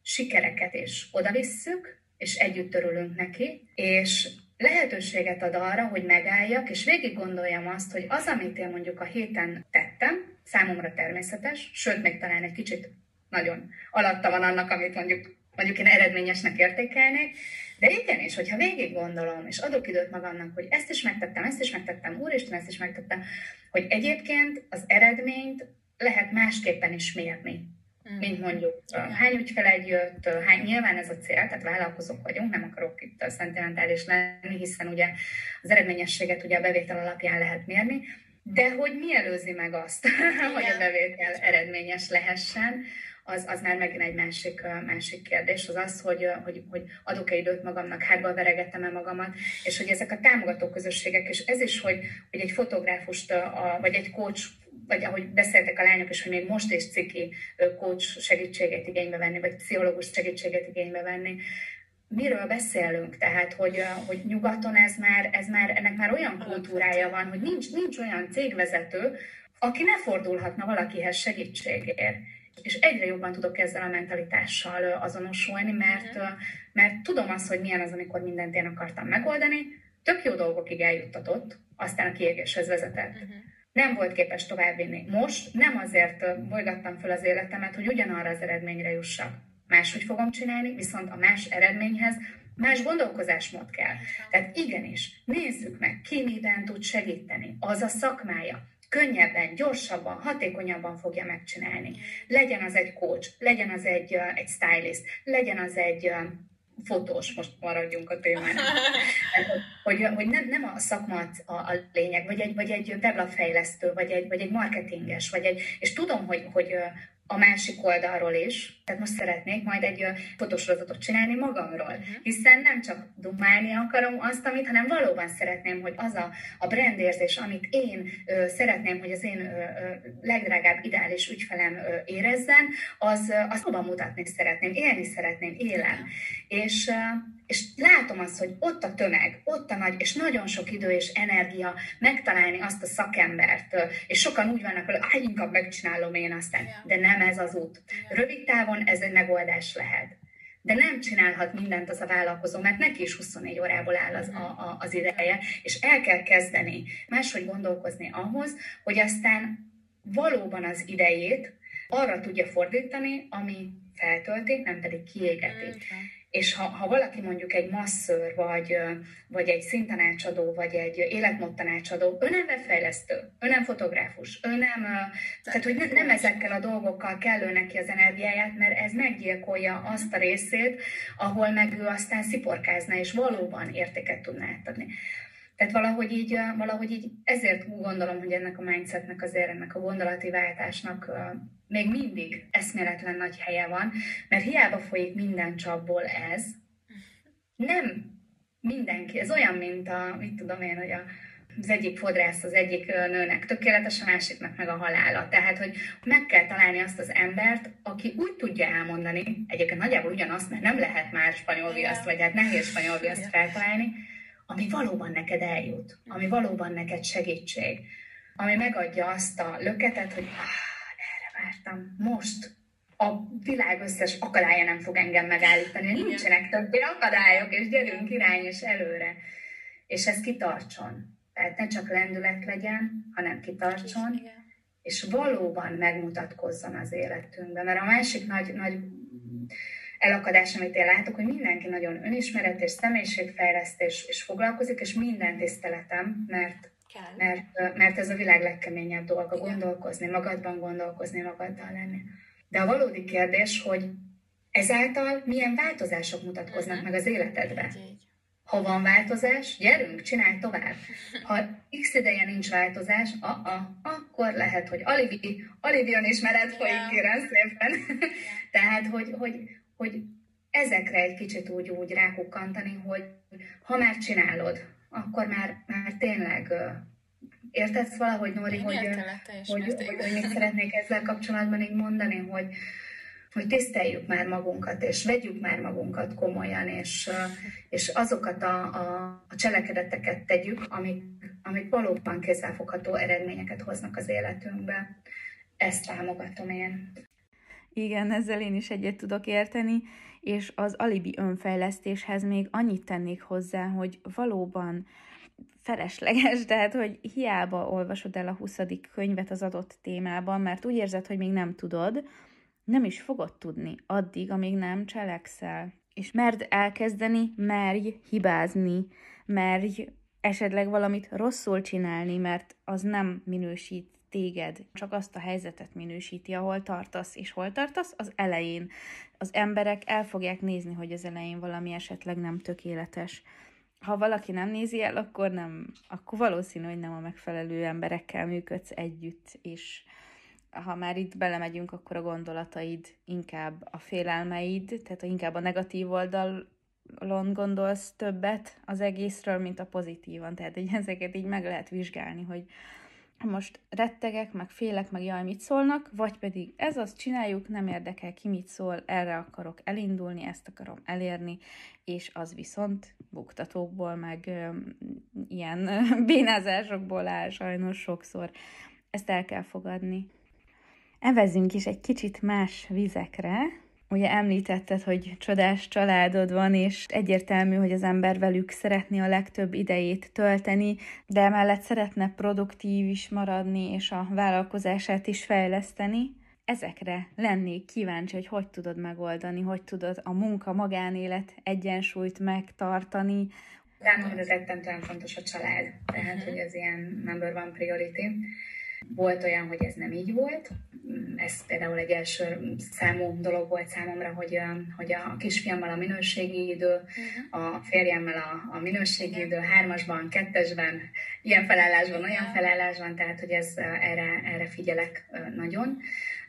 sikereket is odavisszük, és együtt örülünk neki, és lehetőséget ad arra, hogy megálljak, és végig gondoljam azt, hogy az, amit én mondjuk a héten tettem, számomra természetes, sőt, még talán egy kicsit nagyon alatta van annak, amit mondjuk mondjuk én eredményesnek értékelnék, de igenis, hogyha végig gondolom, és adok időt magamnak, hogy ezt is megtettem, ezt is megtettem, úristen, ezt is megtettem, hogy egyébként az eredményt lehet másképpen is mérni. Mm. Mint mondjuk hány ügyfeled jött, hány, nyilván ez a cél, tehát vállalkozók vagyunk, nem akarok itt a szentimentális lenni, hiszen ugye az eredményességet ugye a bevétel alapján lehet mérni, de hogy mi előzi meg azt, Igen. hogy a bevétel eredményes lehessen, az, az már megint egy másik, másik kérdés, az az, hogy, hogy, hogy adok-e időt magamnak, hátba veregetem-e magamat, és hogy ezek a támogató közösségek, és ez is, hogy, hogy egy fotográfust, a, vagy egy coach vagy ahogy beszéltek a lányok is, hogy még most is ciki coach segítséget igénybe venni, vagy pszichológus segítséget igénybe venni. Miről beszélünk? Tehát, hogy, hogy nyugaton ez már, ez már, ennek már olyan kultúrája van, hogy nincs, nincs olyan cégvezető, aki ne fordulhatna valakihez segítségért és egyre jobban tudok ezzel a mentalitással azonosulni, mert, uh-huh. mert tudom azt, hogy milyen az, amikor mindent én akartam megoldani, tök jó dolgokig eljuttatott, aztán a kiégéshez vezetett. Uh-huh. Nem volt képes továbbvinni. Most nem azért bolygattam fel az életemet, hogy ugyanarra az eredményre jussak. Máshogy fogom csinálni, viszont a más eredményhez más gondolkozásmód kell. Tehát igenis, nézzük meg, ki miben tud segíteni. Az a szakmája könnyebben, gyorsabban, hatékonyabban fogja megcsinálni. Legyen az egy coach, legyen az egy, egy stylist, legyen az egy fotós, most maradjunk a témánál. hogy, hogy nem, nem a szakma a, a lényeg, vagy egy, vagy egy weblapfejlesztő, vagy egy, vagy egy marketinges, vagy egy, és tudom, hogy, hogy, a másik oldalról is. Tehát most szeretnék majd egy fotosorozatot csinálni magamról, uh-huh. hiszen nem csak dumálni akarom azt, amit, hanem valóban szeretném, hogy az a, a brandérzés, amit én ö, szeretném, hogy az én ö, ö, legdrágább ideális ügyfelem ö, érezzen, az, azt valóban mutatni szeretném, élni szeretném, élem. És, és látom azt, hogy ott a tömeg, ott a nagy, és nagyon sok idő és energia megtalálni azt a szakembert, és sokan úgy vannak, hogy inkább megcsinálom én aztán, de nem ez az út. Rövid távon ez egy megoldás lehet. de nem csinálhat mindent az a vállalkozó, mert neki is 24 órából áll az, a, a, az ideje, és el kell kezdeni máshogy gondolkozni ahhoz, hogy aztán valóban az idejét arra tudja fordítani, ami feltölti, nem pedig kiégeti. Mm, és ha, ha valaki mondjuk egy masször, vagy, vagy egy szintanácsadó, vagy egy életmódtanácsadó, ő nem webfejlesztő, ő nem fotográfus, ő nem, tehát hogy nem, nem ezekkel a dolgokkal kellő neki az energiáját, mert ez meggyilkolja azt a részét, ahol meg ő aztán sziporkázna, és valóban értéket tudná átadni. Tehát valahogy így, valahogy így ezért gondolom, hogy ennek a mindsetnek azért, ennek a gondolati váltásnak még mindig eszméletlen nagy helye van, mert hiába folyik minden csapból ez, nem mindenki, ez olyan, mint a, mit tudom én, hogy a, az egyik fodrász az egyik nőnek tökéletes, a másiknak meg a halála. Tehát, hogy meg kell találni azt az embert, aki úgy tudja elmondani, egyébként nagyjából ugyanazt, mert nem lehet már spanyol viaszt, vagy hát nehéz spanyol viaszt feltalálni, ami valóban neked eljut, ami valóban neked segítség, ami megadja azt a löketet, hogy ah, erre vártam, most a világ összes akadálya nem fog engem megállítani, nincsenek többé akadályok, és gyerünk irány és előre. És ez kitartson. Tehát ne csak lendület legyen, hanem kitartson, és valóban megmutatkozzon az életünkben. Mert a másik nagy, nagy elakadás, amit én látok, hogy mindenki nagyon önismeret és személyiségfejlesztés és foglalkozik, és minden tiszteletem, mert mert, mert ez a világ legkeményebb dolga, Igen. gondolkozni, magadban gondolkozni, magaddal lenni. De a valódi kérdés, hogy ezáltal milyen változások mutatkoznak uh-huh. meg az életedben. Ha van változás, gyerünk, csinálj tovább. Ha x ideje nincs változás, a-a, akkor lehet, hogy alibi, alibi önismeret folyik, kérem szépen. Tehát, hogy, hogy, hogy ezekre egy kicsit úgy, úgy rákukkantani, hogy ha már csinálod, akkor már, már tényleg értesz valahogy, Nóri, hogy, hogy, hogy, hogy, hogy mit szeretnék ezzel kapcsolatban így mondani, hogy, hogy tiszteljük már magunkat, és vegyük már magunkat komolyan, és, és azokat a, a, a cselekedeteket tegyük, amik, amik valóban kézzelfogható eredményeket hoznak az életünkbe. Ezt támogatom én. Igen, ezzel én is egyet tudok érteni, és az alibi önfejlesztéshez még annyit tennék hozzá, hogy valóban felesleges, tehát hogy hiába olvasod el a 20. könyvet az adott témában, mert úgy érzed, hogy még nem tudod, nem is fogod tudni addig, amíg nem cselekszel. És merd elkezdeni, merj hibázni, merj esetleg valamit rosszul csinálni, mert az nem minősít téged, csak azt a helyzetet minősíti, ahol tartasz, és hol tartasz, az elején. Az emberek el fogják nézni, hogy az elején valami esetleg nem tökéletes. Ha valaki nem nézi el, akkor nem, akkor valószínű, hogy nem a megfelelő emberekkel működsz együtt, és ha már itt belemegyünk, akkor a gondolataid inkább a félelmeid, tehát inkább a negatív oldalon gondolsz többet az egészről, mint a pozitívan. Tehát így ezeket így meg lehet vizsgálni, hogy most rettegek, meg félek, meg jaj, mit szólnak, vagy pedig ez azt csináljuk, nem érdekel ki mit szól, erre akarok elindulni, ezt akarom elérni, és az viszont buktatókból, meg ö, ilyen bénázásokból áll sajnos sokszor. Ezt el kell fogadni. Evezünk is egy kicsit más vizekre, Ugye említetted, hogy csodás családod van, és egyértelmű, hogy az ember velük szeretné a legtöbb idejét tölteni, de emellett szeretne produktív is maradni, és a vállalkozását is fejleszteni. Ezekre lennék kíváncsi, hogy hogy tudod megoldani, hogy tudod a munka-magánélet egyensúlyt megtartani. Számomra ez rettentően fontos a család, tehát, hogy ez ilyen number one priority volt olyan, hogy ez nem így volt. Ez például egy első számú dolog volt számomra, hogy, hogy a kisfiammal a minőségi idő, uh-huh. a férjemmel a, a minőségi idő, hármasban, kettesben, ilyen felállásban, olyan felállásban, tehát hogy ez erre, erre figyelek nagyon.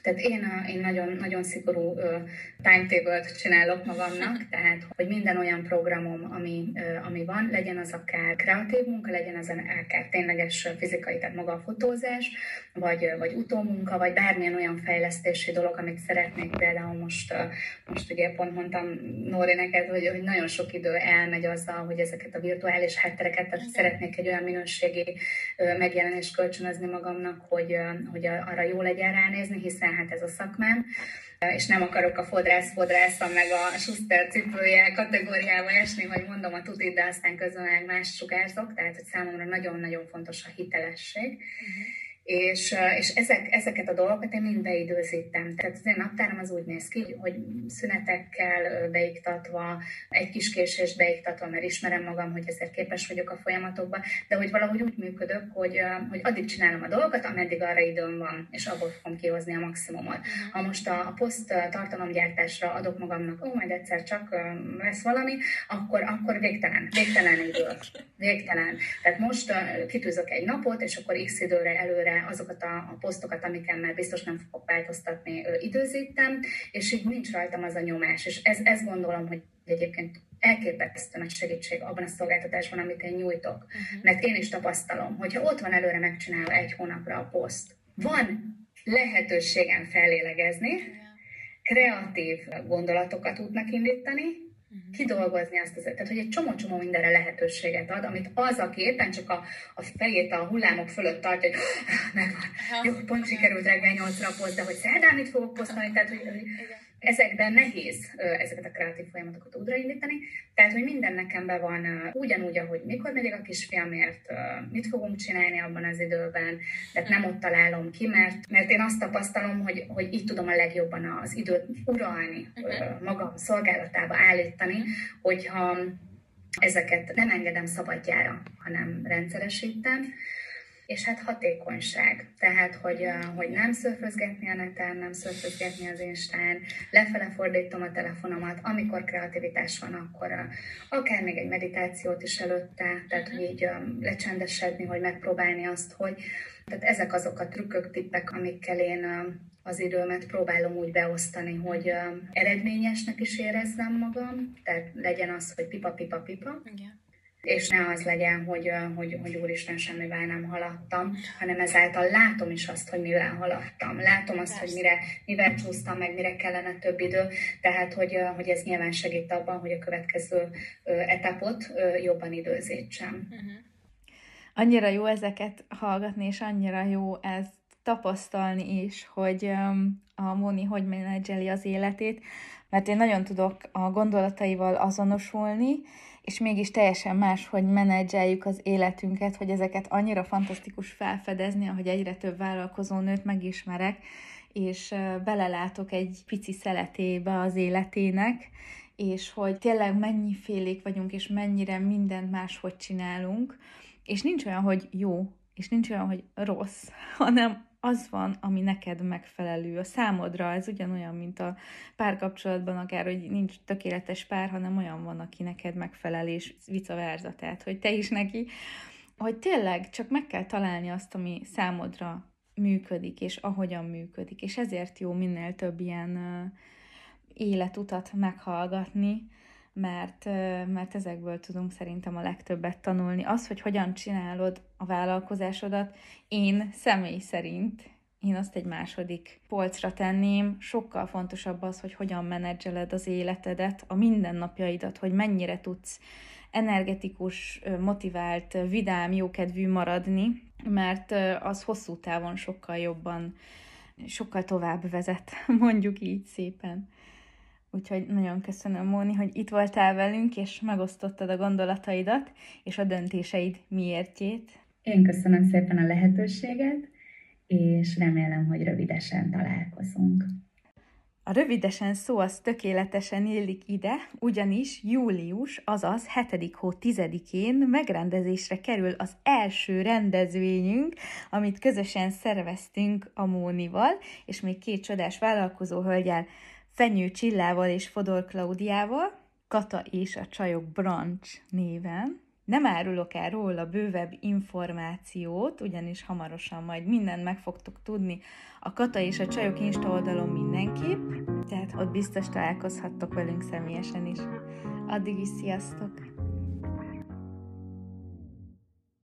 Tehát én, én nagyon, nagyon szigorú timetable-t csinálok magamnak, tehát hogy minden olyan programom, ami, ami van, legyen az akár kreatív munka, legyen az akár tényleges fizikai, tehát maga a fotózás, vagy, vagy utómunka, vagy bármi bármilyen olyan fejlesztési dolog, amit szeretnék, például most, most ugye pont mondtam Nóri neked, hogy, hogy nagyon sok idő elmegy azzal, hogy ezeket a virtuális háttereket, tehát szeretnék egy olyan minőségi megjelenést kölcsönözni magamnak, hogy, hogy arra jó legyen ránézni, hiszen hát ez a szakmám és nem akarok a fodrász fodrászom meg a Schuster cipője kategóriába esni, hogy mondom a tutit, de aztán közben más sugárzok, tehát hogy számomra nagyon-nagyon fontos a hitelesség. Uh-huh és, és ezek, ezeket a dolgokat én mind beidőzítem. Tehát az én naptáram az úgy néz ki, hogy szünetekkel beiktatva, egy kis késés beiktatva, mert ismerem magam, hogy ezért képes vagyok a folyamatokban, de hogy valahogy úgy működök, hogy, hogy addig csinálom a dolgokat, ameddig arra időm van, és abból fogom kihozni a maximumot. Mhm. Ha most a, a poszt tartalomgyártásra adok magamnak, ó, majd egyszer csak lesz valami, akkor, akkor végtelen, végtelen idő. Végtelen. Tehát most kitűzök egy napot, és akkor x időre előre azokat a, a posztokat, amiken már biztos nem fogok változtatni, időzítem, és így nincs rajtam az a nyomás. És ez, ez gondolom, hogy egyébként elképesztő nagy segítség abban a szolgáltatásban, amit én nyújtok. Uh-huh. Mert én is tapasztalom, hogyha ott van előre megcsinálva egy hónapra a poszt, van lehetőségem fellélegezni, kreatív gondolatokat tudnak indítani. Kidolgozni azt az, tehát hogy egy csomó-csomó mindenre lehetőséget ad, amit az, aki éppen csak a, a fejét a hullámok fölött tartja, hogy megvan, jó, pont sikerült reggel nyolcra poszt, de hogy szerdán mit fogok posztolni, tehát hogy, hogy ezekben nehéz ezeket a kreatív folyamatokat újraindítani, tehát, hogy minden nekem be van ugyanúgy, ahogy mikor megyek a kisfiamért, mit fogunk csinálni abban az időben, tehát nem ott találom ki, mert, mert én azt tapasztalom, hogy, hogy így tudom a legjobban az időt uralni, magam szolgálatába állítani, hogyha ezeket nem engedem szabadjára, hanem rendszeresítem, és hát hatékonyság. Tehát, hogy, hogy nem szörfözgetni a neten, nem szörfözgetni az Instán, lefele fordítom a telefonomat, amikor kreativitás van, akkor akár még egy meditációt is előtte, tehát, hogy így lecsendesedni, hogy megpróbálni azt, hogy tehát ezek azok a trükkök, tippek, amikkel én az időmet próbálom úgy beosztani, hogy eredményesnek is érezzem magam, tehát legyen az, hogy pipa-pipa-pipa, és ne az legyen, hogy, hogy, hogy úristen semmivel nem haladtam, hanem ezáltal látom is azt, hogy mivel haladtam. Látom azt, hogy mire, mivel csúsztam meg, mire kellene több idő, tehát hogy, hogy ez nyilván segít abban, hogy a következő etapot jobban időzítsem. Uh-huh. Annyira jó ezeket hallgatni, és annyira jó ezt tapasztalni is, hogy a Moni hogy menedzseli az életét, mert én nagyon tudok a gondolataival azonosulni, és mégis teljesen más, hogy menedzseljük az életünket, hogy ezeket annyira fantasztikus felfedezni, ahogy egyre több vállalkozó nőt megismerek, és belelátok egy pici szeletébe az életének, és hogy tényleg mennyifélék vagyunk, és mennyire mindent máshogy csinálunk, és nincs olyan, hogy jó, és nincs olyan, hogy rossz, hanem az van, ami neked megfelelő. A számodra ez ugyanolyan, mint a párkapcsolatban, akár, hogy nincs tökéletes pár, hanem olyan van, aki neked megfelel, és vice versa, tehát, hogy te is neki. Hogy tényleg csak meg kell találni azt, ami számodra működik, és ahogyan működik. És ezért jó minél több ilyen életutat meghallgatni, mert, mert ezekből tudunk szerintem a legtöbbet tanulni. Az, hogy hogyan csinálod a vállalkozásodat, én személy szerint én azt egy második polcra tenném. Sokkal fontosabb az, hogy hogyan menedzseled az életedet, a mindennapjaidat, hogy mennyire tudsz energetikus, motivált, vidám, jókedvű maradni, mert az hosszú távon sokkal jobban, sokkal tovább vezet, mondjuk így szépen. Úgyhogy nagyon köszönöm, Móni, hogy itt voltál velünk, és megosztottad a gondolataidat, és a döntéseid miértjét. Én köszönöm szépen a lehetőséget, és remélem, hogy rövidesen találkozunk. A rövidesen szó az tökéletesen illik ide, ugyanis július, azaz 7. hó 10-én megrendezésre kerül az első rendezvényünk, amit közösen szerveztünk a Mónival, és még két csodás vállalkozó hölgyel, Fenyő Csillával és Fodor Klaudiával, Kata és a Csajok Branch néven. Nem árulok el róla bővebb információt, ugyanis hamarosan majd mindent meg fogtok tudni a Kata és a Csajok Insta oldalon mindenképp, tehát ott biztos találkozhattok velünk személyesen is. Addig is sziasztok!